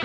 All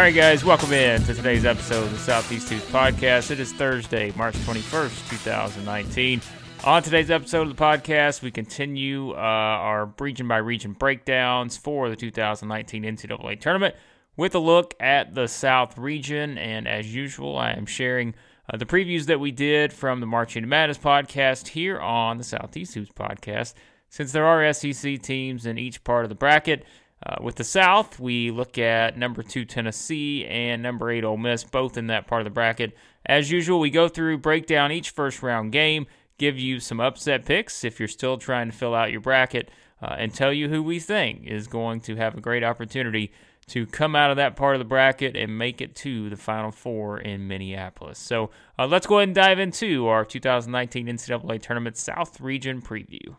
right, guys, welcome in to today's episode of the Southeast Hoops Podcast. It is Thursday, March 21st, 2019. On today's episode of the podcast, we continue uh, our region by region breakdowns for the 2019 NCAA tournament with a look at the South region. And as usual, I am sharing uh, the previews that we did from the Marching Madness podcast here on the Southeast Hoops podcast. Since there are SEC teams in each part of the bracket, uh, with the South, we look at number two Tennessee and number eight Ole Miss, both in that part of the bracket. As usual, we go through, break down each first round game, give you some upset picks if you're still trying to fill out your bracket, uh, and tell you who we think is going to have a great opportunity to come out of that part of the bracket and make it to the Final Four in Minneapolis. So uh, let's go ahead and dive into our 2019 NCAA Tournament South Region preview.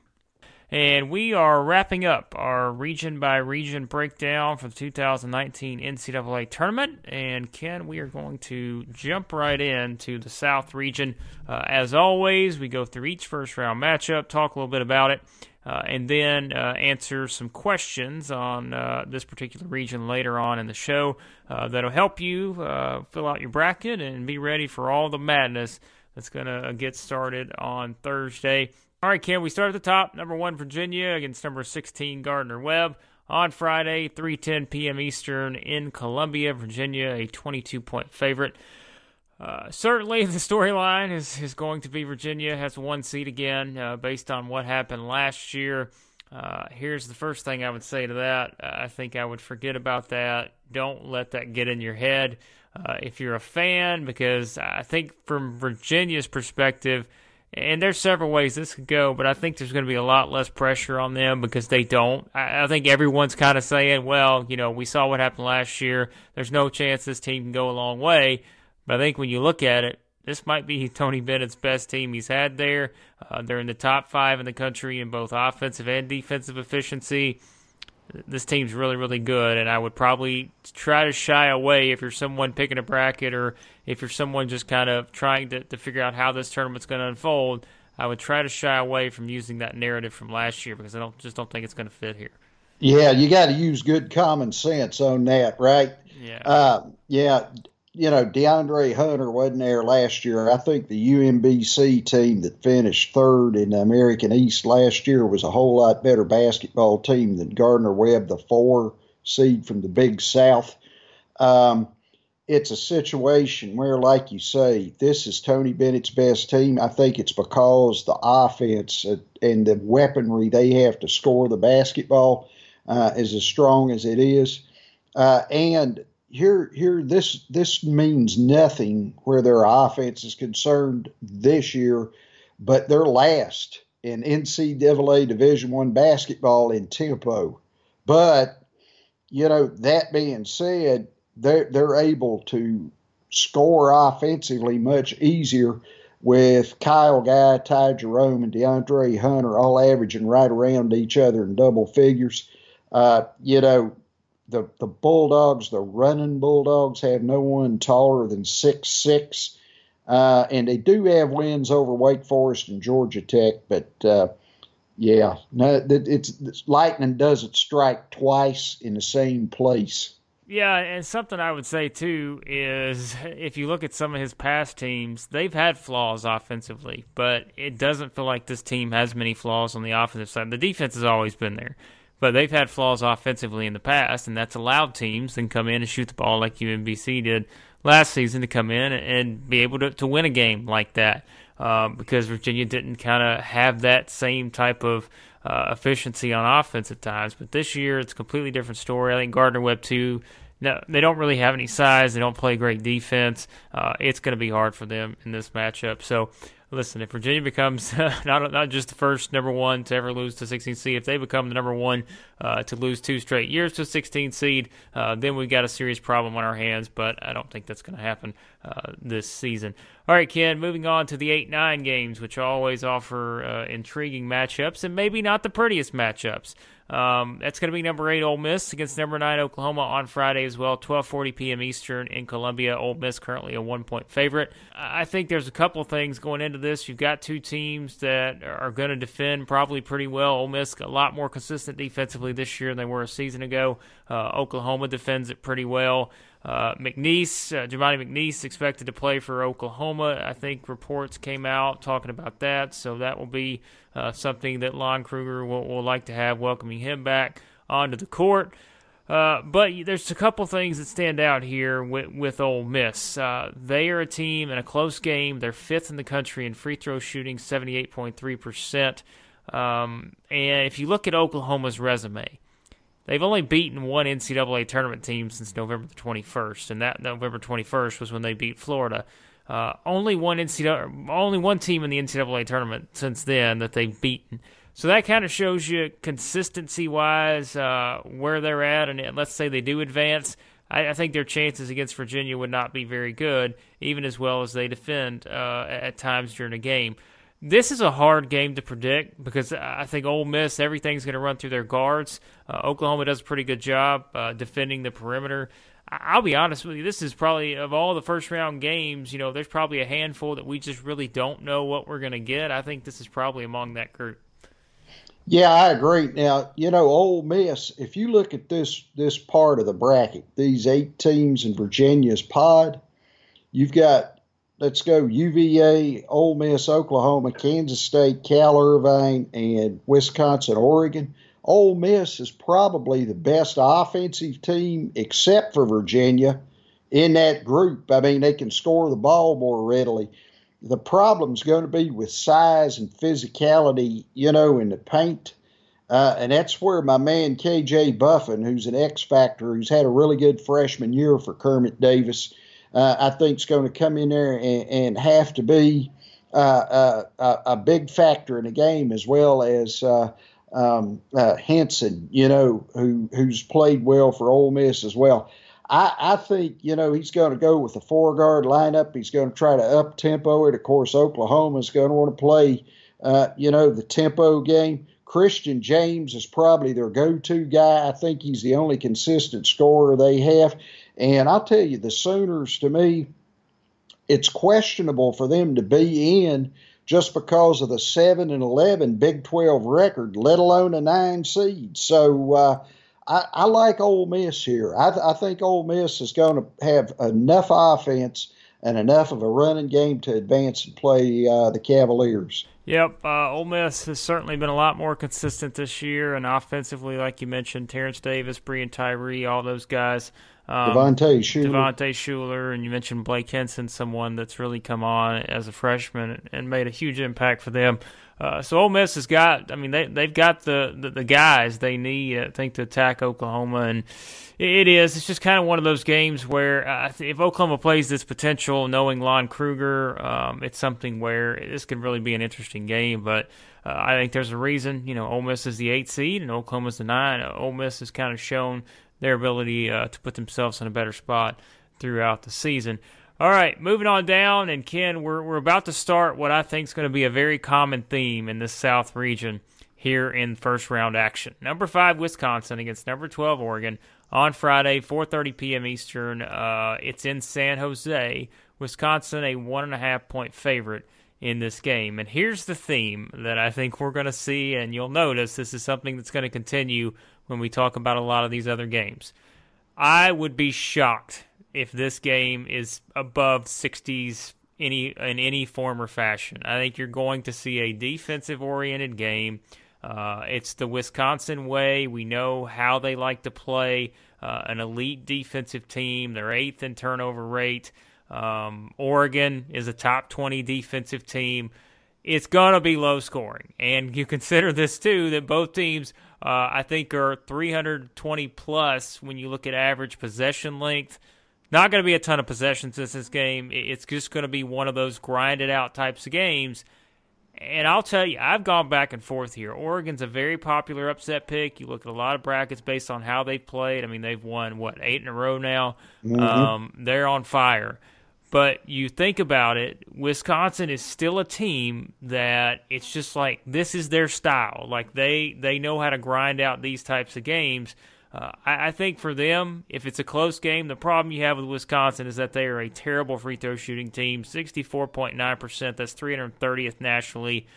And we are wrapping up our region by region breakdown for the 2019 NCAA tournament. And Ken, we are going to jump right into the South region. Uh, as always, we go through each first round matchup, talk a little bit about it, uh, and then uh, answer some questions on uh, this particular region later on in the show uh, that'll help you uh, fill out your bracket and be ready for all the madness that's going to get started on Thursday. All right, Ken, we start at the top. Number one, Virginia against number 16, Gardner Webb. On Friday, 3:10 p.m. Eastern in Columbia, Virginia, a 22-point favorite. Uh, certainly, the storyline is, is going to be Virginia has one seed again, uh, based on what happened last year. Uh, here's the first thing I would say to that. I think I would forget about that. Don't let that get in your head. Uh, if you're a fan, because I think from Virginia's perspective, and there's several ways this could go, but I think there's going to be a lot less pressure on them because they don't. I, I think everyone's kind of saying, well, you know, we saw what happened last year. There's no chance this team can go a long way. But I think when you look at it, this might be Tony Bennett's best team he's had there. Uh, they're in the top five in the country in both offensive and defensive efficiency. This team's really, really good, and I would probably try to shy away if you're someone picking a bracket or if you're someone just kind of trying to, to figure out how this tournament's going to unfold. I would try to shy away from using that narrative from last year because I don't just don't think it's going to fit here. Yeah, you got to use good common sense on that, right? Yeah. Uh, yeah you know, DeAndre Hunter wasn't there last year. I think the UMBC team that finished third in the American East last year was a whole lot better basketball team than Gardner Webb, the four seed from the Big South. Um, it's a situation where, like you say, this is Tony Bennett's best team. I think it's because the offense and the weaponry they have to score the basketball uh, is as strong as it is. Uh, and here here this this means nothing where their offense is concerned this year, but they're last in NCAA Division One basketball in tempo. But you know that being said, they're they're able to score offensively much easier with Kyle Guy, Ty Jerome, and DeAndre Hunter all averaging right around each other in double figures. Uh, you know, the the Bulldogs, the running Bulldogs, have no one taller than six six, uh, and they do have wins over Wake Forest and Georgia Tech. But uh, yeah, no, it's, it's lightning doesn't strike twice in the same place. Yeah, and something I would say too is if you look at some of his past teams, they've had flaws offensively, but it doesn't feel like this team has many flaws on the offensive side. The defense has always been there. But they've had flaws offensively in the past, and that's allowed teams to come in and shoot the ball like UMBC did last season to come in and be able to, to win a game like that. Um, because Virginia didn't kind of have that same type of uh, efficiency on offense at times. But this year, it's a completely different story. I think Gardner Webb, too, no, they don't really have any size. They don't play great defense. Uh, it's going to be hard for them in this matchup. So listen, if Virginia becomes not not just the first number one to ever lose to 16 seed, if they become the number one uh, to lose two straight years to 16 seed, uh, then we've got a serious problem on our hands. But I don't think that's going to happen uh, this season. All right, Ken. Moving on to the eight nine games, which always offer uh, intriguing matchups and maybe not the prettiest matchups. Um, that's going to be number eight Ole Miss against number nine Oklahoma on Friday as well, 12:40 p.m. Eastern in Columbia. Ole Miss currently a one-point favorite. I think there's a couple things going into this. You've got two teams that are going to defend probably pretty well. Ole Miss a lot more consistent defensively this year than they were a season ago. Uh, Oklahoma defends it pretty well. Uh, McNeace, uh, McNeace, expected to play for Oklahoma. I think reports came out talking about that, so that will be uh, something that Lon Kruger will, will, like to have, welcoming him back onto the court. Uh, but there's a couple things that stand out here with, with Ole Miss. Uh, they are a team in a close game. They're fifth in the country in free throw shooting, 78.3%. Um, and if you look at Oklahoma's resume, They've only beaten one NCAA tournament team since November the 21st, and that November 21st was when they beat Florida. Uh, only one NCAA, only one team in the NCAA tournament since then that they've beaten. So that kind of shows you consistency wise uh, where they're at, and let's say they do advance. I, I, think their chances against Virginia would not be very good, even as well as they defend uh, at times during a game. This is a hard game to predict because I think Ole Miss, everything's going to run through their guards. Uh, Oklahoma does a pretty good job uh, defending the perimeter. I'll be honest with you, this is probably, of all the first round games, you know, there's probably a handful that we just really don't know what we're going to get. I think this is probably among that group. Yeah, I agree. Now, you know, Ole Miss, if you look at this this part of the bracket, these eight teams in Virginia's pod, you've got let's go UVA, Ole Miss, Oklahoma, Kansas State, Cal Irvine, and Wisconsin, Oregon. Ole Miss is probably the best offensive team, except for Virginia, in that group. I mean, they can score the ball more readily. The problem's going to be with size and physicality, you know, in the paint. Uh, and that's where my man KJ Buffen, who's an X factor, who's had a really good freshman year for Kermit Davis, uh, I think is going to come in there and, and have to be uh, uh, a big factor in the game as well as uh, um, uh, Hinson, you know, who who's played well for Ole Miss as well. I, I think you know he's going to go with the four guard lineup. He's going to try to up tempo it. Of course, Oklahoma's going to want to play, uh, you know, the tempo game. Christian James is probably their go-to guy. I think he's the only consistent scorer they have. And I'll tell you, the Sooners, to me, it's questionable for them to be in just because of the 7 and 11 Big 12 record, let alone a nine seed. So uh, I, I, like Ole Miss here. I, I think Ole Miss is going to have enough offense and enough of a running game to advance and play uh, the Cavaliers. Yep, uh, Ole Miss has certainly been a lot more consistent this year, and offensively, like you mentioned, Terrence Davis, Breein Tyree, all those guys um, Devontae Shuler. Devontae Shuler, and you mentioned Blake Hinson, someone that's really come on as a freshman and made a huge impact for them. Uh, so Ole Miss has got, I mean, they they've got the, the, the guys they need, I think, to attack Oklahoma, and it is. It's just kind of one of those games where uh, if Oklahoma plays this potential, knowing Lon Kruger, um, it's something where this could really be an interesting game. But uh, I think there's a reason, you know, Ole Miss is the eight seed and Oklahoma's the nine. Ole Miss has kind of shown their ability uh, to put themselves in a better spot throughout the season. All right, moving on down, and Ken, we're we're about to start what I think is going to be a very common theme in this South region here in first round action. Number five, Wisconsin against number twelve, Oregon, on Friday, 4:30 p.m. Eastern. Uh, it's in San Jose. Wisconsin, a one and a half point favorite in this game. And here's the theme that I think we're going to see, and you'll notice this is something that's going to continue when we talk about a lot of these other games. I would be shocked if this game is above 60s any in any form or fashion. I think you're going to see a defensive oriented game. Uh, it's the Wisconsin way. We know how they like to play. Uh, an elite defensive team. They're eighth in turnover rate. Um, Oregon is a top 20 defensive team. It's going to be low scoring. And you consider this too that both teams, uh, I think, are 320 plus when you look at average possession length. Not going to be a ton of possessions in this game. It's just going to be one of those grinded out types of games. And I'll tell you, I've gone back and forth here. Oregon's a very popular upset pick. You look at a lot of brackets based on how they've played. I mean, they've won, what, eight in a row now? Mm-hmm. Um, they're on fire. But you think about it, Wisconsin is still a team that it's just like this is their style. Like they they know how to grind out these types of games. Uh, I, I, think for them, if it's a close game, the problem you have with Wisconsin is that they are a terrible free throw shooting team. 64.9%, that's 330th nationally.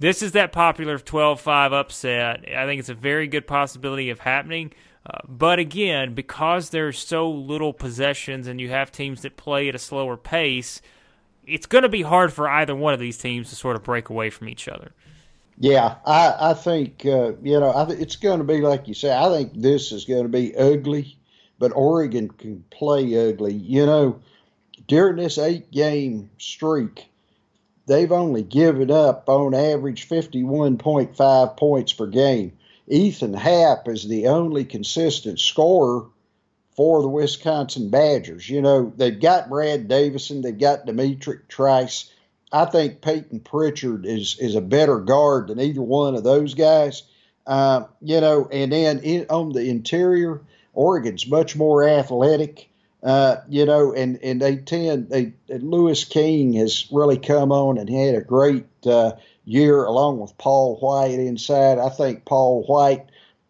This is that popular 12 5 upset. I think it's a very good possibility of happening. Uh, but again, because there's so little possessions and you have teams that play at a slower pace, it's going to be hard for either one of these teams to sort of break away from each other. Yeah, I, I think uh, you know th- it's going to be like you say. I think this is going to be ugly, but Oregon can play ugly. You know, during this eight-game streak, they've only given up on average fifty-one point five points per game. Ethan Happ is the only consistent scorer for the Wisconsin Badgers. You know, they've got Brad Davison, they've got D'Mitrik Trice. I think Payton Pritchard is is a better guard than either one of those guys. Uh, you know, and then in, on the interior, Oregon's much more athletic. Uh, you know, and, and they tend they Louis King has really come on and had a great uh, year along with Paul White inside. I think Paul White,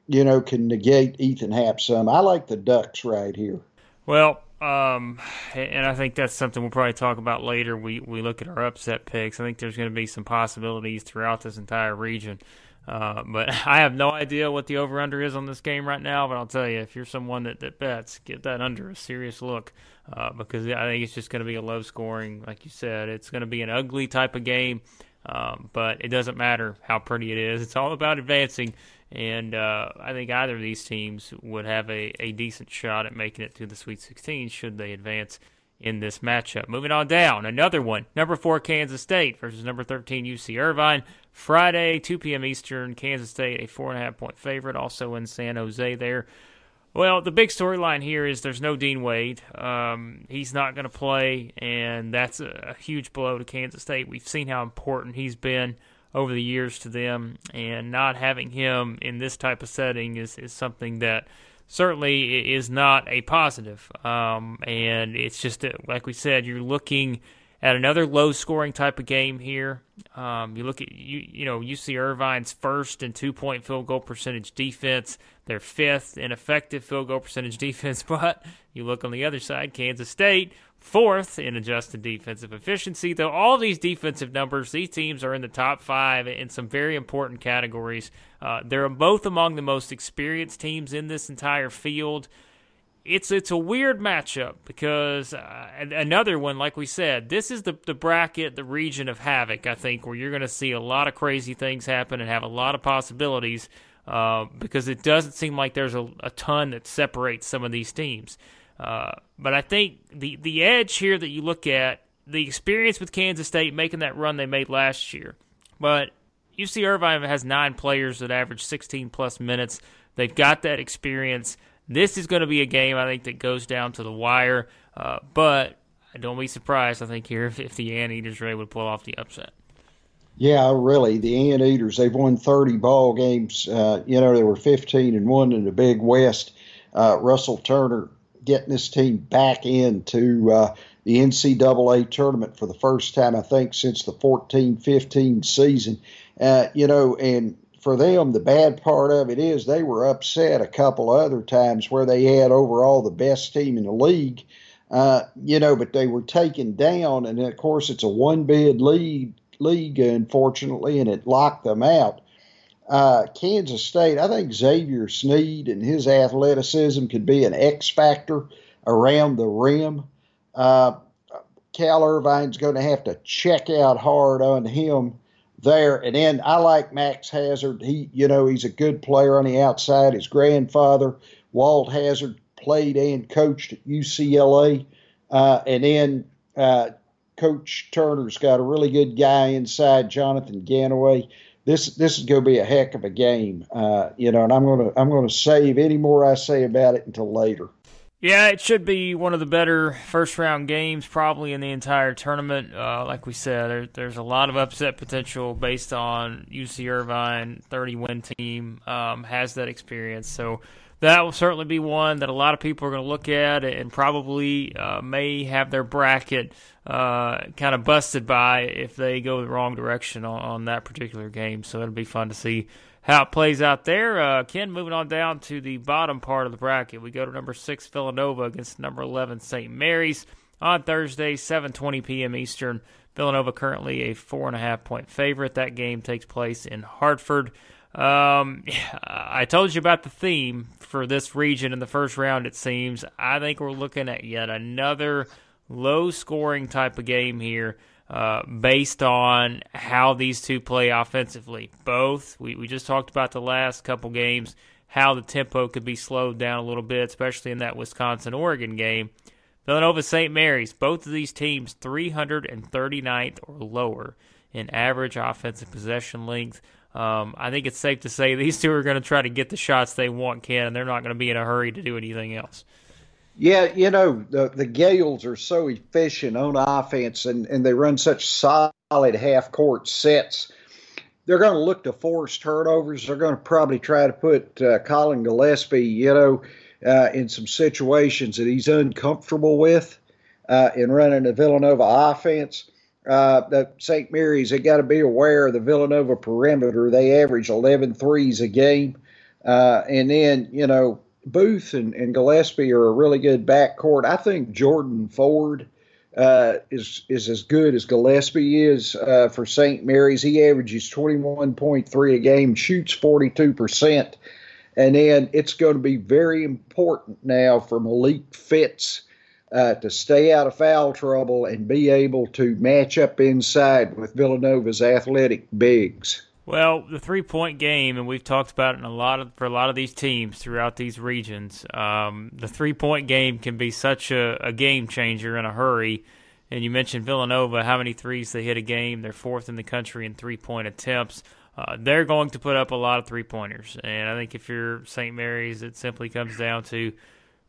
you know, can negate Ethan Happ some. I like the Ducks right here. Well, um, and I think that's something we'll probably talk about later. We we look at our upset picks. I think there's going to be some possibilities throughout this entire region. Uh, but I have no idea what the over under is on this game right now. But I'll tell you, if you're someone that, that bets, get that under a serious look uh, because I think it's just going to be a low scoring, like you said. It's going to be an ugly type of game. Um, but it doesn't matter how pretty it is. It's all about advancing. And uh, I think either of these teams would have a, a decent shot at making it to the Sweet 16 should they advance in this matchup. Moving on down, another one. Number four, Kansas State versus number 13, UC Irvine. Friday, 2 p.m. Eastern. Kansas State, a four and a half point favorite, also in San Jose there. Well, the big storyline here is there's no Dean Wade. Um, he's not going to play, and that's a, a, huge blow to Kansas State. We've seen how important he's been over the years to them, and not having him in this type of setting is, is something that certainly is not a positive. Um, and it's just, like we said, you're looking at another low scoring type of game here. Um, you look at you you know UC Irvine's first and two point field goal percentage defense. They're fifth in effective field goal percentage defense, but you look on the other side, Kansas State fourth in adjusted defensive efficiency. Though all these defensive numbers, these teams are in the top five in some very important categories. Uh, they're both among the most experienced teams in this entire field it's it's a weird matchup because uh, another one, like we said, this is the the bracket, the region of havoc. I think where you're going to see a lot of crazy things happen and have a lot of possibilities uh, because it doesn't seem like there's a, a, ton that separates some of these teams. Uh, but I think the the edge here that you look at the experience with Kansas State making that run they made last year, but UC Irvine has nine players that average 16 plus minutes. They've got that experience. This is going to be a game I think that goes down to the wire, uh, but don't be surprised. I think here if, if the Anteaters are able to pull off the upset. Yeah, really, the Anteaters they've won 30 ball games. Uh, you know they were 15 and one in the Big West. Uh, Russell Turner getting this team back into uh, the NCAA tournament for the first time, I think, since the 14-15 season. Uh, you know, and for them, the bad part of it is they were upset a couple other times where they had overall the best team in the league, uh, you know, but they were taken down. And of course, it's a one bid lead league, unfortunately, and it locked them out. Uh, Kansas State, I think Xavier Sneed and his athleticism could be an X factor around the rim. Uh, Cal Irvine's going to have to check out hard on him there. And then I like Max Hazzard. He, you know, he's a good player on the outside. His grandfather, Walt Hazzard, played and coached at UCLA. Uh, and then uh, Coach Turner's got a really good guy inside, Jonathan Galloway. This this is going to be a heck of a game, uh, you know. And I'm going to I'm going to save any more I say about it until later. Yeah, it should be one of the better first round games probably in the entire tournament. Uh, like we said, there, there's a lot of upset potential based on UC Irvine, 30 win team, um, has that experience. So that will certainly be one that a lot of people are going to look at and probably uh, may have their bracket uh, kind of busted by if they go the wrong direction on, on, that particular game. So it'll be fun to see how it plays out there. Uh, Ken, moving on down to the bottom part of the bracket, we go to number six Villanova against number eleven St. Mary's on Thursday, 7:20 p.m. Eastern. Villanova currently a four and a half point favorite. That game takes place in Hartford. Um, I told you about the theme for this region in the first round. It seems I think we're looking at yet another low scoring type of game here. Uh, based on how these two play offensively. Both, we, we just talked about the last couple games, how the tempo could be slowed down a little bit, especially in that Wisconsin Oregon game. Villanova St. Mary's, both of these teams 339th or lower in average offensive possession length. Um, I think it's safe to say these two are going to try to get the shots they want, Ken, and they're not going to be in a hurry to do anything else. Yeah, you know, the, the Gaels are so efficient on offense and, and they run such solid half court sets. They're going to look to force turnovers. They're going to probably try to put uh, Collin Gillespie, you know, uh, in some situations that he's uncomfortable with uh, in running the Villanova offense uh, the St. Mary's, they got to be aware of the Villanova perimeter. They average 11 threes a game. Uh, and then, you know, Booth and, and Gillespie are a really good backcourt. I think Jordan Ford uh, is is as good as Gillespie is uh, for St. Mary's. He averages 21.3 a game, shoots 42%. And then it's going to be very important now for Malik Fitts uh, to stay out of foul trouble and be able to match up inside with Villanova's athletic bigs. Well, the three-point game, and we've talked about it in a lot of for a lot of these teams throughout these regions. Um, the three-point game can be such a, a game changer in a hurry. And you mentioned Villanova, how many threes they hit a game. They're fourth in the country in three-point attempts. Uh, they're going to put up a lot of three-pointers, and I think if you're St. Mary's, it simply comes down to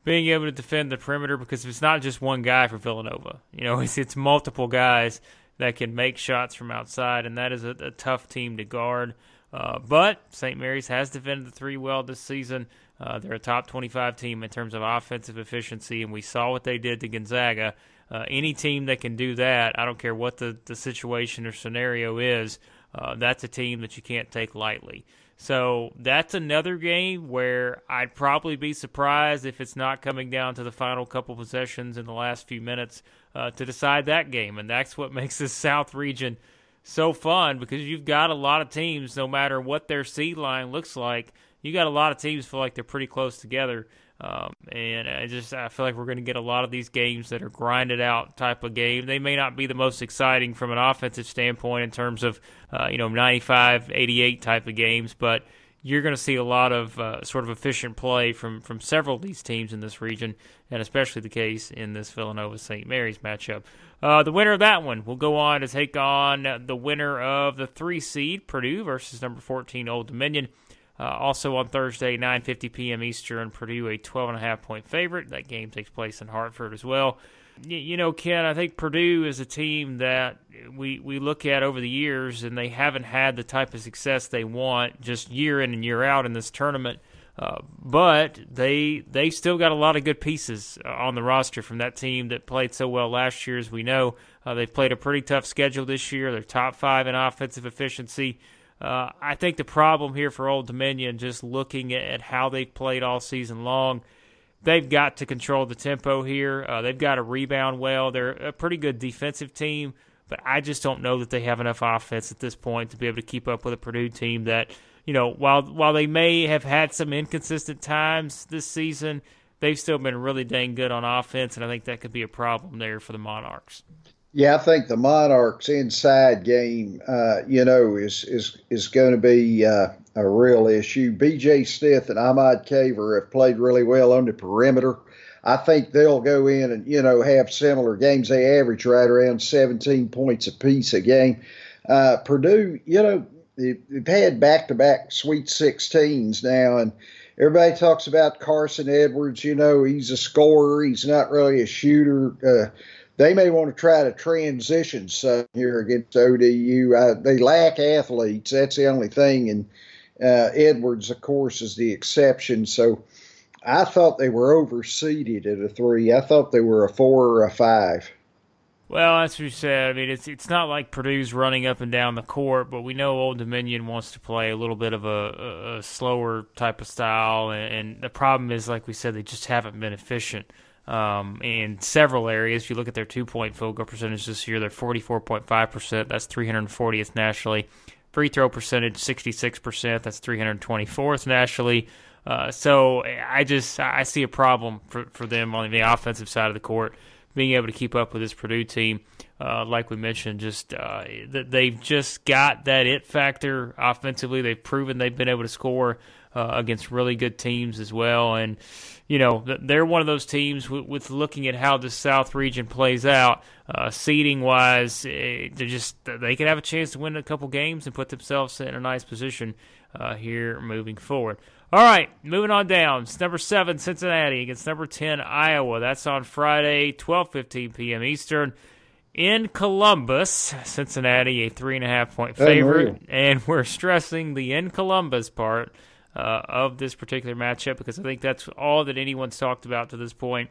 being able to defend the perimeter because it's not just one guy for Villanova. You know, it's it's multiple guys that can make shots from outside, and that is a, a tough team to guard. Uh, but St. Mary's has defended the three well this season. Uh, they're a top 25 team in terms of offensive efficiency, and we saw what they did to Gonzaga. Uh, any team that can do that, I don't care what the, the situation or scenario is, uh, that's a team that you can't take lightly. So that's another game where I'd probably be surprised if it's not coming down to the final couple possessions in the last few minutes uh, to decide that game. And that's what makes this South region so fun because you've got a lot of teams, no matter what their seed line looks like, you got a lot of teams feel like they're pretty close together. Um, and I just I feel like we're going to get a lot of these games that are grinded out type of game. They may not be the most exciting from an offensive standpoint in terms of uh, you know 95, 88 type of games, but you're going to see a lot of uh, sort of efficient play from from several of these teams in this region, and especially the case in this Villanova St. Mary's matchup. Uh, the winner of that one will go on to take on the winner of the three seed Purdue versus number 14 Old Dominion. Uh, also on Thursday, 9:50 p.m. Eastern, Purdue a 12 and a half point favorite. That game takes place in Hartford as well. You, know, Ken, I think Purdue is a team that we we look at over the years, and they haven't had the type of success they want just year in and year out in this tournament. Uh, but they they still got a lot of good pieces uh, on the roster from that team that played so well last year. As we know, uh, they've played a pretty tough schedule this year. They're top five in offensive efficiency. Uh, I think the problem here for Old Dominion, just looking at how they've played all season long, they've got to control the tempo here. Uh, they've got to rebound well. They're a pretty good defensive team, but I just don't know that they have enough offense at this point to be able to keep up with a Purdue team that, you know, while while they may have had some inconsistent times this season, they've still been really dang good on offense, and I think that could be a problem there for the Monarchs. Yeah, I think the Monarchs' inside game, uh, you know, is is is going to be uh, a real issue. B.J. Stith and Ahmad Caver have played really well on the perimeter. I think they'll go in and you know have similar games. They average right around 17 points apiece a game. Uh, Purdue, you know, they've had back-to-back Sweet 16s now, and everybody talks about Carson Edwards. You know, he's a scorer. He's not really a shooter. Uh, they may want to try to transition some here against ODU. Uh, they lack athletes. That's the only thing. And uh, Edwards, of course, is the exception. So I thought they were overseeded at a three. I thought they were a four or a five. Well, that's what you said. I mean, it's it's not like Purdue's running up and down the court, but we know Old Dominion wants to play a little bit of a, a, a slower type of style, and, and, the problem is, like we said, they just haven't been efficient um, in several areas. If you look at their two point field goal percentage this year, they're forty four point five percent. That's three hundred fortieth nationally. Free throw percentage sixty six percent. That's three hundred twenty fourth nationally. Uh, so I just I see a problem for for them on the offensive side of the court being able to keep up with this Purdue team. Uh, like we mentioned, just uh, they've just got that it factor offensively. They've proven they've been able to score uh, against really good teams as well, and you know they're one of those teams with, with looking at how the South region plays out, uh, seeding wise, eh, they just they could have a chance to win a couple games and put themselves in a nice position uh, here moving forward. All right, moving on down. It's number seven, Cincinnati against number ten, Iowa. That's on Friday, twelve fifteen p.m. Eastern in Columbus. Cincinnati, a three and a half point favorite, and we're stressing the in Columbus part uh, of this particular matchup because I think that's all that anyone's talked about to this point,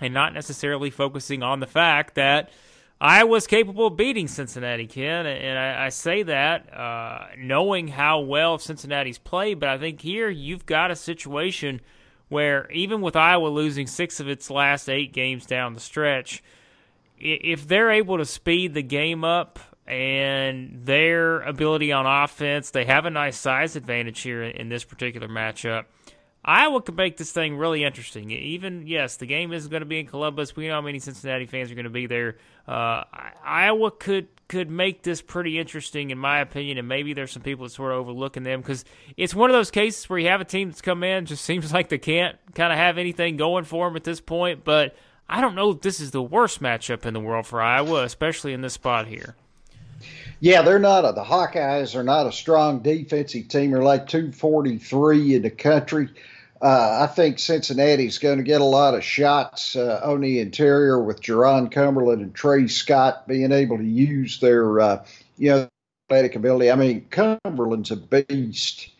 and not necessarily focusing on the fact that Iowa's capable of beating Cincinnati, Ken, and I, I say that uh, knowing how well Cincinnati's played. But I think here you've got a situation where even with Iowa losing six of its last eight games down the stretch, if they're able to speed the game up and their ability on offense, they have a nice size advantage here in this particular matchup. Iowa could make this thing really interesting. Even yes, the game isn't going to be in Columbus. We know how many Cincinnati fans are going to be there. Uh, Iowa could could make this pretty interesting, in my opinion. And maybe there's some people that sort of overlooking them because it's one of those cases where you have a team that's come in, just seems like they can't kind of have anything going for them at this point. But I don't know if this is the worst matchup in the world for Iowa, especially in this spot here. Yeah, they're not a, the Hawkeyes are not a strong defensive team. They're like 243 in the country. Uh, I think Cincinnati's going to get a lot of shots uh, on the interior with Jarron Cumberland and Trey Scott being able to use their, uh, you know, athletic ability. I mean, Cumberland's a beast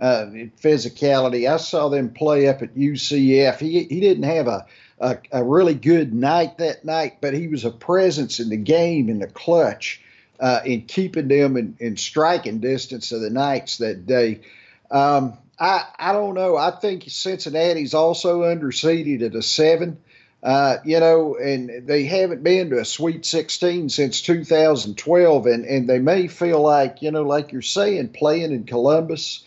uh, in physicality. I saw them play up at UCF. He he didn't have a, a, a really good night that night, but he was a presence in the game in the clutch, uh, in keeping them in, in striking distance of the Knights that day. Um, I, I don't know. I think Cincinnati's also underseeded at a seven. Uh, you know, and they haven't been to a Sweet 16 since 2012, and, and they may feel like, you know, like you're saying, playing in Columbus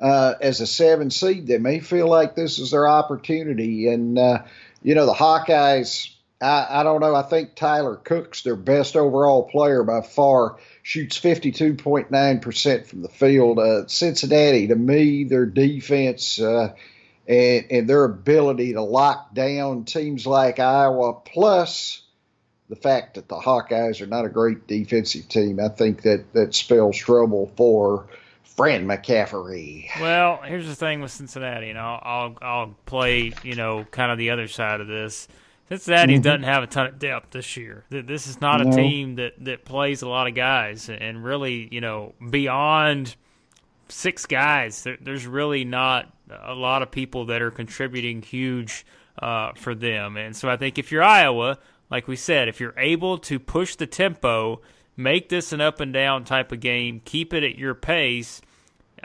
uh, as a seven seed, they may feel like this is their opportunity. And, uh, you know, the Hawkeyes, I, I don't know. I think Tyler Cook's their best overall player by far shoots 52.9% from the field. Uh, Cincinnati, to me, their defense uh, and, and their ability to lock down teams like Iowa, plus the fact that the Hawkeyes are not a great defensive team, I think that, that spells trouble for Fran McCaffery. Well, here's the thing with Cincinnati, and I'll, I'll, I'll play, you know, kind of the other side of this. Cincinnati mm-hmm. doesn't have a ton of depth this year. This is not no. a team that, that plays a lot of guys, and really, you know, beyond six guys, there, there's really not a lot of people that are contributing huge uh, for them. And so I think if you're Iowa, like we said, if you're able to push the tempo, make this an up and down type of game, keep it at your pace,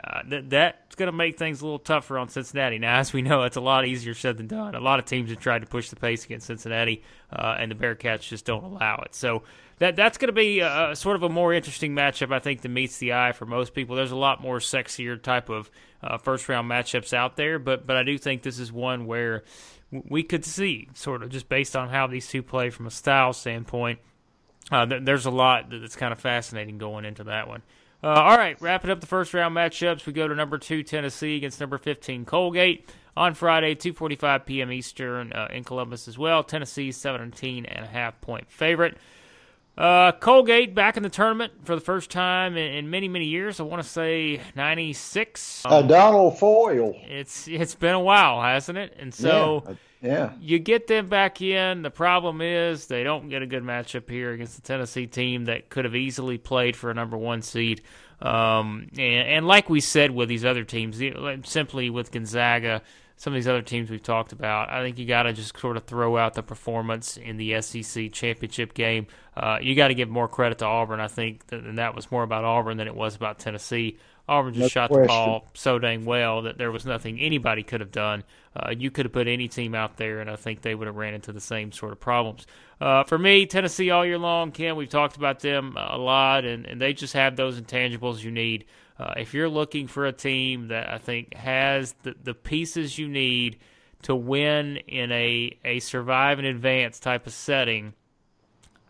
uh, that that's going to make things a little tougher on Cincinnati. Now, as we know, it's a lot easier said than done. A lot of teams have tried to push the pace against Cincinnati, uh, and the Bearcats just don't allow it. So that that's going to be a, sort of a more interesting matchup, I think, that meets the eye for most people. There's a lot more sexier type of uh, first round matchups out there, but but I do think this is one where we could see sort of just based on how these two play from a style standpoint. Uh, there's a lot that's kind of fascinating going into that one. Uh, all right, wrapping up the first round matchups, we go to number two Tennessee against number 15 Colgate on Friday, 2:45 p.m. Eastern uh, in Columbus as well. Tennessee 17 and a half point favorite. Uh, Colgate back in the tournament for the first time in, in many many years. I want to say '96. Um, Adonal Foyle. It's it's been a while, hasn't it? And so. Yeah. Yeah. You get them back in. The problem is they don't get a good matchup here against the Tennessee team that could have easily played for a number one seed. Um, and, and, like we said with these other teams, simply with Gonzaga, some of these other teams we've talked about. I think you got to just sort of throw out the performance in the SEC championship game. Uh, you got to give more credit to Auburn. I think, and that was more about Auburn than it was about Tennessee. Auburn just no shot question. the ball so dang well that there was nothing anybody could have done. Uh, you could have put any team out there, and I think they would have ran into the same sort of problems. Uh, for me, Tennessee all year long, Ken, we've talked about them a lot, and, and they just have those intangibles you need. Uh, if you're looking for a team that I think has the, the pieces you need to win in a, a survive and advance type of setting,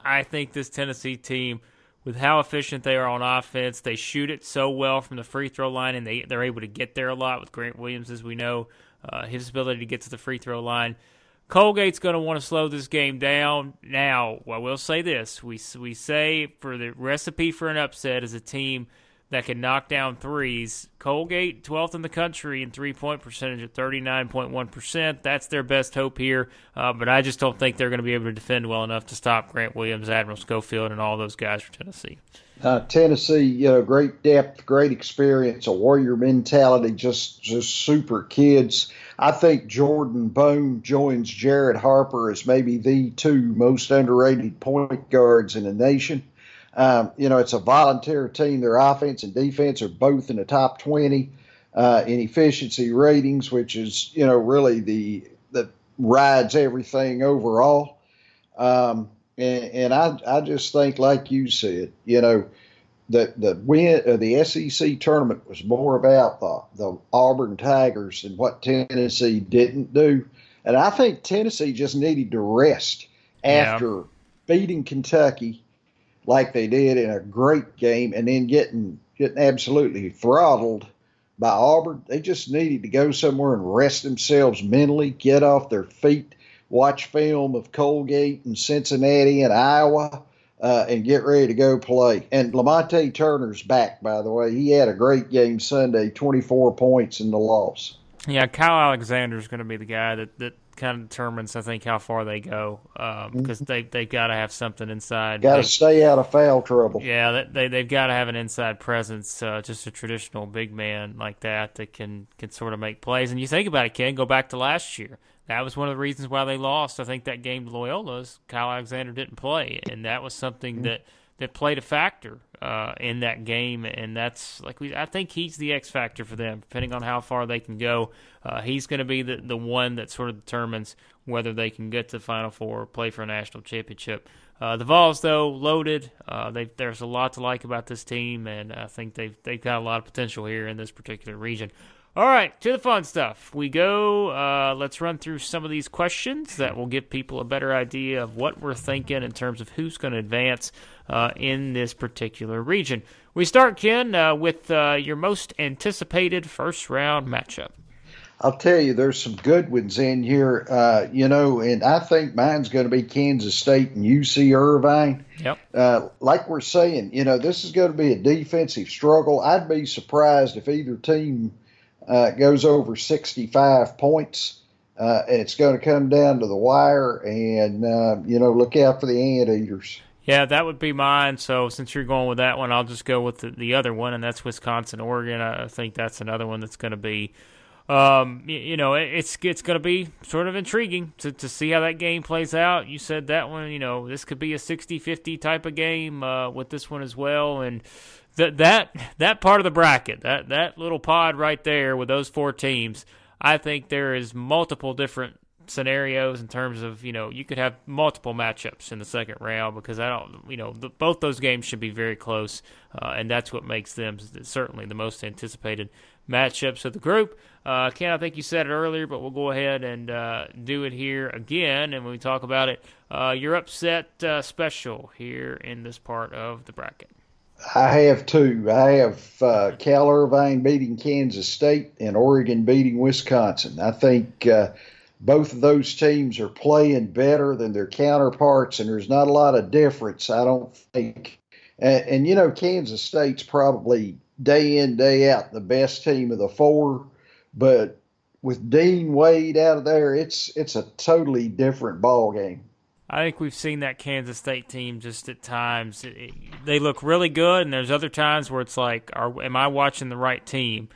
I think this Tennessee team – with how efficient they are on offense. They shoot it so well from the free throw line, and they they're able to get there a lot with Grant Williams, as we know, uh, his ability to get to the free throw line. Colgate's going to want to slow this game down. Now, well, we'll say this: we we say for the recipe for an upset is a team that can knock down threes. Colgate, 12th in the country in three point percentage at 39.1%. That's their best hope here, uh, but I just don't think they're going to be able to defend well enough to stop Grant Williams, Admiral Schofield, and all those guys for Tennessee. Uh, Tennessee, you know, great depth, great experience, a warrior mentality, just just super kids. I think Jordan Bone joins Jared Harper as maybe the two most underrated point guards in the nation. Um, you know, it's a volunteer team. Their offense and defense are both in the top 20 uh, in efficiency ratings, which is, you know, really the that rides everything overall. Um, and, and I, I just think, like you said, you know, the the win uh, the SEC tournament was more about the the Auburn Tigers and what Tennessee didn't do, and I think Tennessee just needed to rest after yeah. beating Kentucky like they did in a great game and then getting getting absolutely throttled by Auburn. They just needed to go somewhere and rest themselves mentally, get off their feet, watch film of Colgate and Cincinnati and Iowa, uh, and get ready to go play. And Lamonte Turner's back, by the way. He had a great game Sunday, 24 points in the loss. Yeah, Kyle Alexander is going to be the guy that, that kind of determines, I think, how far they go because um, mm-hmm. they they got to have something inside. Got to stay out of foul trouble. Yeah, they they've got to have an inside presence, uh, just a traditional big man like that that can can sort of make plays. And you think about it, Ken, go back to last year. That was one of the reasons why they lost. I think that game to Loyola's Kyle Alexander didn't play, and that was something mm-hmm. that that played a factor uh, in that game, and that's like we. I think he's the X factor for them, depending on how far they can go. Uh, he's going to be the the one that sort of determines whether they can get to the Final Four or play for a national championship. Uh, the Vols, though, loaded. Uh, there's a lot to like about this team, and I think they've they've got a lot of potential here in this particular region. All right, to the fun stuff. We go. Uh, let's run through some of these questions that will give people a better idea of what we're thinking in terms of who's going to advance uh, in this particular region. We start, Ken, uh, with uh, your most anticipated first round matchup. I'll tell you, there's some good ones in here, uh, you know, and I think mine's going to be Kansas State and UC Irvine. Yep. Uh, like we're saying, you know, this is going to be a defensive struggle. I'd be surprised if either team uh, goes over 65 points. Uh, it's going to come down to the wire, and uh, you know, look out for the anteaters. Yeah, that would be mine. So since you're going with that one, I'll just go with the, the other one, and that's Wisconsin, Oregon. I think that's another one that's going to be, um, you, you, know, it's it's going to be sort of intriguing to, to see how that game plays out. You said that one, you know, this could be a 60-50 type of game uh, with this one as well, and that that that part of the bracket, that that little pod right there with those four teams, I think there is multiple different scenarios in terms of you know you could have multiple matchups in the second round because I don't you know the, both those games should be very close uh, and that's what makes them certainly the most anticipated matchups of the group. Uh, Ken, I think you said it earlier, but we'll go ahead and uh, do it here again. And when we talk about it, uh, your upset uh, special here in this part of the bracket. I have two. I have uh, Cal Irvine beating Kansas State and Oregon beating Wisconsin. I think uh, both of those teams are playing better than their counterparts, and there's not a lot of difference, I don't think. And, and you know, Kansas State's probably day in, day out the best team of the four, but with Dean Wade out of there, it's it's a totally different ball game. I think we've seen that Kansas State team just at times it, it, they look really good, and there's other times where it's like, are, am I watching the right team?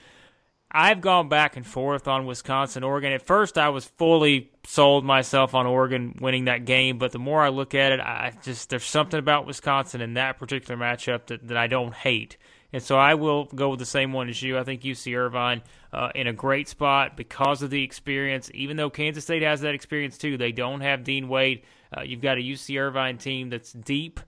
I've gone back and forth on Wisconsin, Oregon. At first, I was fully sold myself on Oregon winning that game, but the more I look at it, I just there's something about Wisconsin in that particular matchup that, that I don't hate. And so I will go with the same one as you. I think UC Irvine uh, in a great spot because of the experience. Even though Kansas State has that experience too, they don't have Dean Wade. Uh, you've got a UC Irvine team that's deep.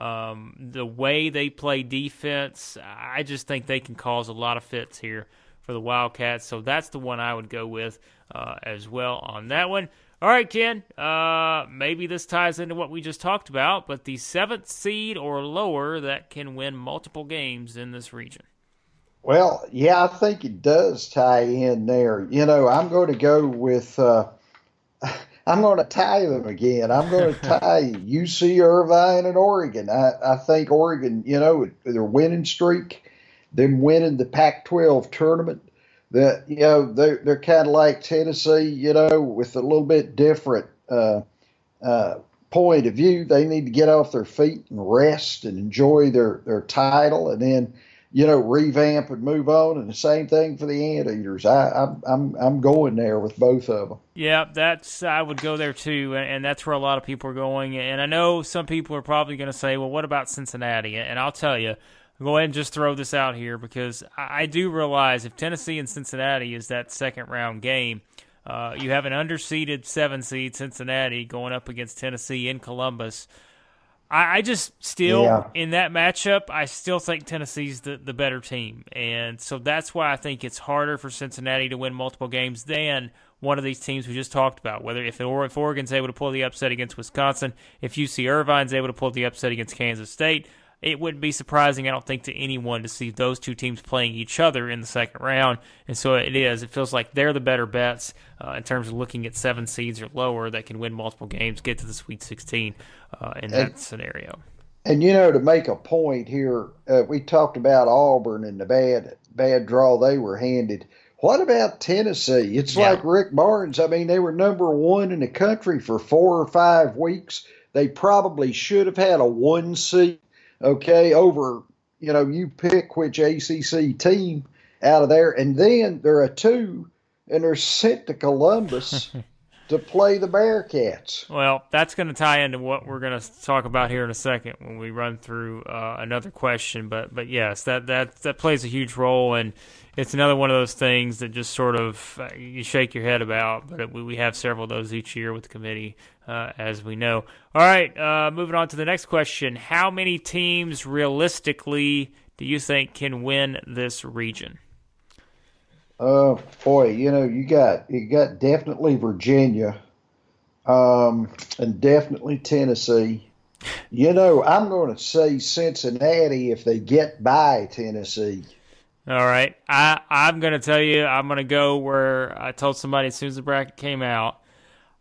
Um, the way they play defense, I just think they can cause a lot of fits here for the Wildcats. So that's the one I would go with uh, as well on that one. All right, Ken. Uh, maybe this ties into what we just talked about, but the seventh seed or lower that can win multiple games in this region. Well, yeah, I think it does tie in there. You know, I'm going to go with. Uh, I'm going to tie them again. I'm going to tie UC Irvine and Oregon. I, I think Oregon, you know, their winning streak them winning the Pac-12 tournament. That you know they're they're kind of like Tennessee, you know, with a little bit different uh, uh, point of view. They need to get off their feet and rest and enjoy their their title, and then you know revamp and move on. And the same thing for the Anteaters. I, I'm I'm I'm going there with both of them. Yeah, that's I would go there too, and that's where a lot of people are going. And I know some people are probably going to say, well, what about Cincinnati? And I'll tell you go ahead and just throw this out here because I, do realize if Tennessee and Cincinnati is that second round game, uh, you have an underseeded seven seed Cincinnati going up against Tennessee in Columbus. I, I just still yeah. in that matchup, I still think Tennessee's the, the better team, and so that's why I think it's harder for Cincinnati to win multiple games than one of these teams we just talked about. Whether if, if Oregon's able to pull the upset against Wisconsin, if UC Irvine's able to pull the upset against Kansas State, it wouldn't be surprising, I don't think, to anyone to see those two teams playing each other in the second round. And so it is. It feels like they're the better bets uh, in terms of looking at seven seeds or lower that can win multiple games, get to the Sweet 16 uh, in that and, scenario. And, you know, to make a point here, uh, we talked about Auburn and the bad, bad draw they were handed. What about Tennessee? It's yeah. like Rick Barnes. I mean, they were number one in the country for four or five weeks. They probably should have had a one seed okay, over, you know, you pick which ACC team out of there. And then there are two, and they're sent to Columbus to play the Bearcats. Well, that's going to tie into what we're going to talk about here in a second when we run through uh, another question. But but yes, that that that plays a huge role, and it's another one of those things that just sort of uh, you shake your head about. But it, we have several of those each year with the committee, uh, as we know. All right, uh, moving on to the next question: How many teams realistically do you think can win this region? Oh boy, you know you got you got definitely Virginia, um, and definitely Tennessee. You know, I'm going to say Cincinnati if they get by Tennessee. All right, I I'm going to tell you I'm going to go where I told somebody as soon as the bracket came out.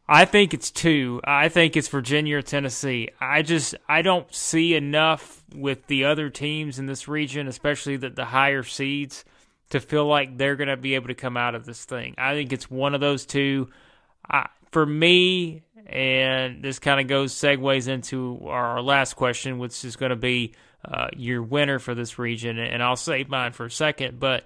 I think it's two. I think it's Virginia or Tennessee. I just I don't see enough with the other teams in this region, especially the the higher seeds to feel like they're going to be able to come out of this thing. I think it's one of those two. I, for me, and this kind of goes segues into our last question, which is going to be uh, your winner for this region. And I'll save mine for a second, but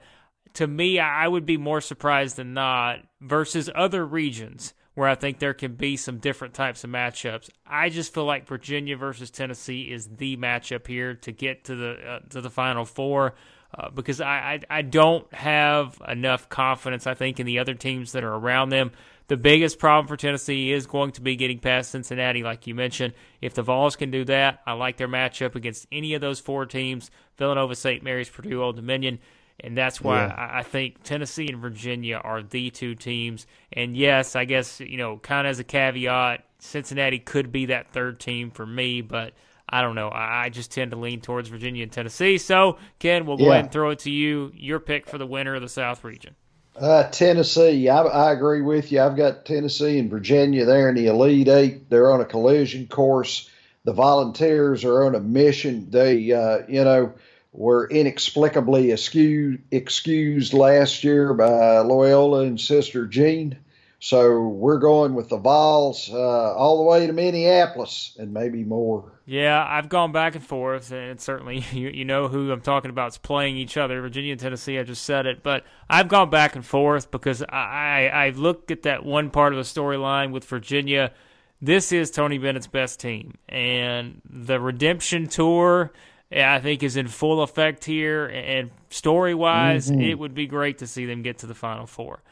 to me, I would be more surprised than not versus other regions where I think there can be some different types of matchups. I just feel like Virginia versus Tennessee is the matchup here to get to the uh, to the final four. Uh, because I, I, I don't have enough confidence, I think, in the other teams that are around them. The biggest problem for Tennessee is going to be getting past Cincinnati, like you mentioned. If the Vols can do that, I like their matchup against any of those four teams Villanova, St. Mary's, Purdue, Old Dominion. And that's why yeah. I, think Tennessee and Virginia are the two teams. And yes, I guess, you know, kind of as a caveat, Cincinnati could be that third team for me, but I don't know. I just tend to lean towards Virginia and Tennessee. So, Ken, we'll go yeah. ahead and throw it to you. Your pick for the winner of the South region. Uh, Tennessee. I, I, agree with you. I've got Tennessee and Virginia there in the Elite Eight. They're on a collision course. The Volunteers are on a mission. They, uh, you know, were inexplicably excused, excused last year by Loyola and Sister Jean So we're going with the Vols uh, all the way to Minneapolis and maybe more. Yeah, I've gone back and forth, and certainly you, you know who I'm talking about is playing each other. Virginia and Tennessee, I just said it, but I've gone back and forth because I, I, I looked at that one part of the storyline with Virginia. This is Tony Bennett's best team, and the redemption tour. I think is in full effect here, and story wise, mm-hmm. it would be great to see them get to the Final Four.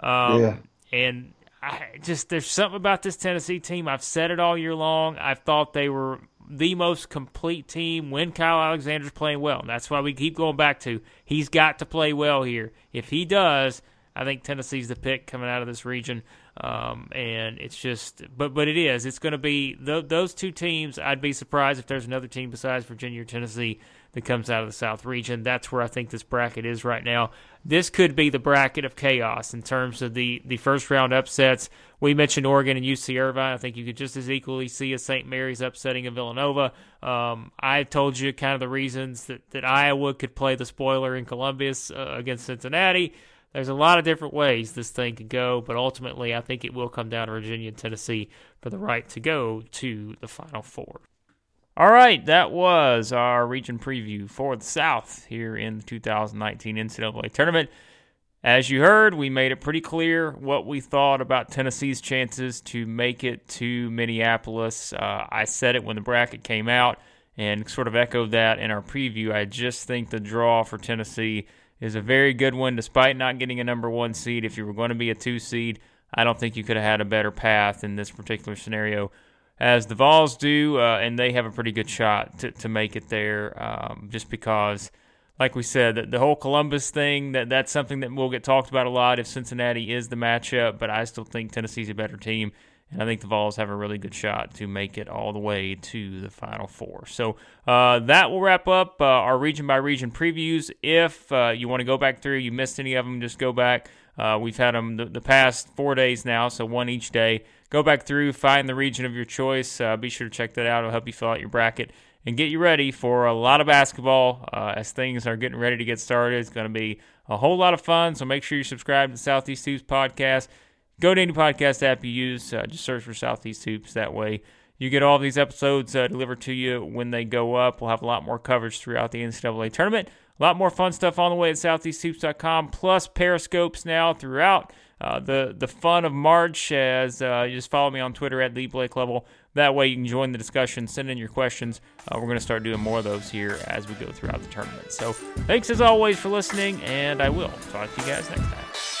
Um, yeah and I just there's something about this Tennessee team. I've said it all year long. I've thought they were the most complete team when Kyle Alexander's playing well. And that's why we keep going back to he's got to play well here. If he does, I think Tennessee's the pick coming out of this region. Um, and it's just, but but it is. It's going to be th- those two teams. I'd be surprised if there's another team besides Virginia or Tennessee that comes out of the South region. That's where I think this bracket is right now this could be the bracket of chaos in terms of the, the first round upsets. We mentioned Oregon and UC Irvine. I think you could just as equally see a St. Mary's upsetting of Villanova. Um, I told you kind of the reasons that, that Iowa could play the spoiler in Columbus uh, against Cincinnati. There's a lot of different ways this thing could go, but ultimately I think it will come down to Virginia and Tennessee for the right to go to the Final Four. All right, that was our region preview for the South here in the 2019 NCAA tournament. As you heard, we made it pretty clear what we thought about Tennessee's chances to make it to Minneapolis. Uh, I said it when the bracket came out and sort of echoed that in our preview. I just think the draw for Tennessee is a very good one, despite not getting a number one seed. If you were going to be a two seed, I don't think you could have had a better path in this particular scenario as the Vols do, uh, and they have a pretty good shot to, to make it there. Um, just because, like we said, the, the, whole Columbus thing that that's something that will get talked about a lot if Cincinnati is the matchup. But I still think Tennessee's a better team, and I think the Vols have a really good shot to make it all the way to the Final Four. So uh, that will wrap up uh, our region by region previews. If uh, you want to go back through, you missed any of them, just go back. Uh, we've had them the, the past four days now, so one each day go back through, find the region of your choice. Uh, be sure to check that out. It'll help you fill out your bracket and get you ready for a lot of basketball uh, as things are getting ready to get started. It's going to be a whole lot of fun. So make sure you subscribe to the Southeast Hoops podcast. Go to any podcast app you use. Uh, just search for Southeast Hoops. That way you get all these episodes uh, delivered to you when they go up. We'll have a lot more coverage throughout the NCAA tournament. A lot more fun stuff on the way at southeasthoops.com, plus periscopes now throughout uh, the the fun of March as uh, you just follow me on Twitter at the Blake Lovell. That way you can join the discussion, send in your questions. Uh, we're going to start doing more of those here as we go throughout the tournament. So thanks as always for listening, and I will talk to you guys next time.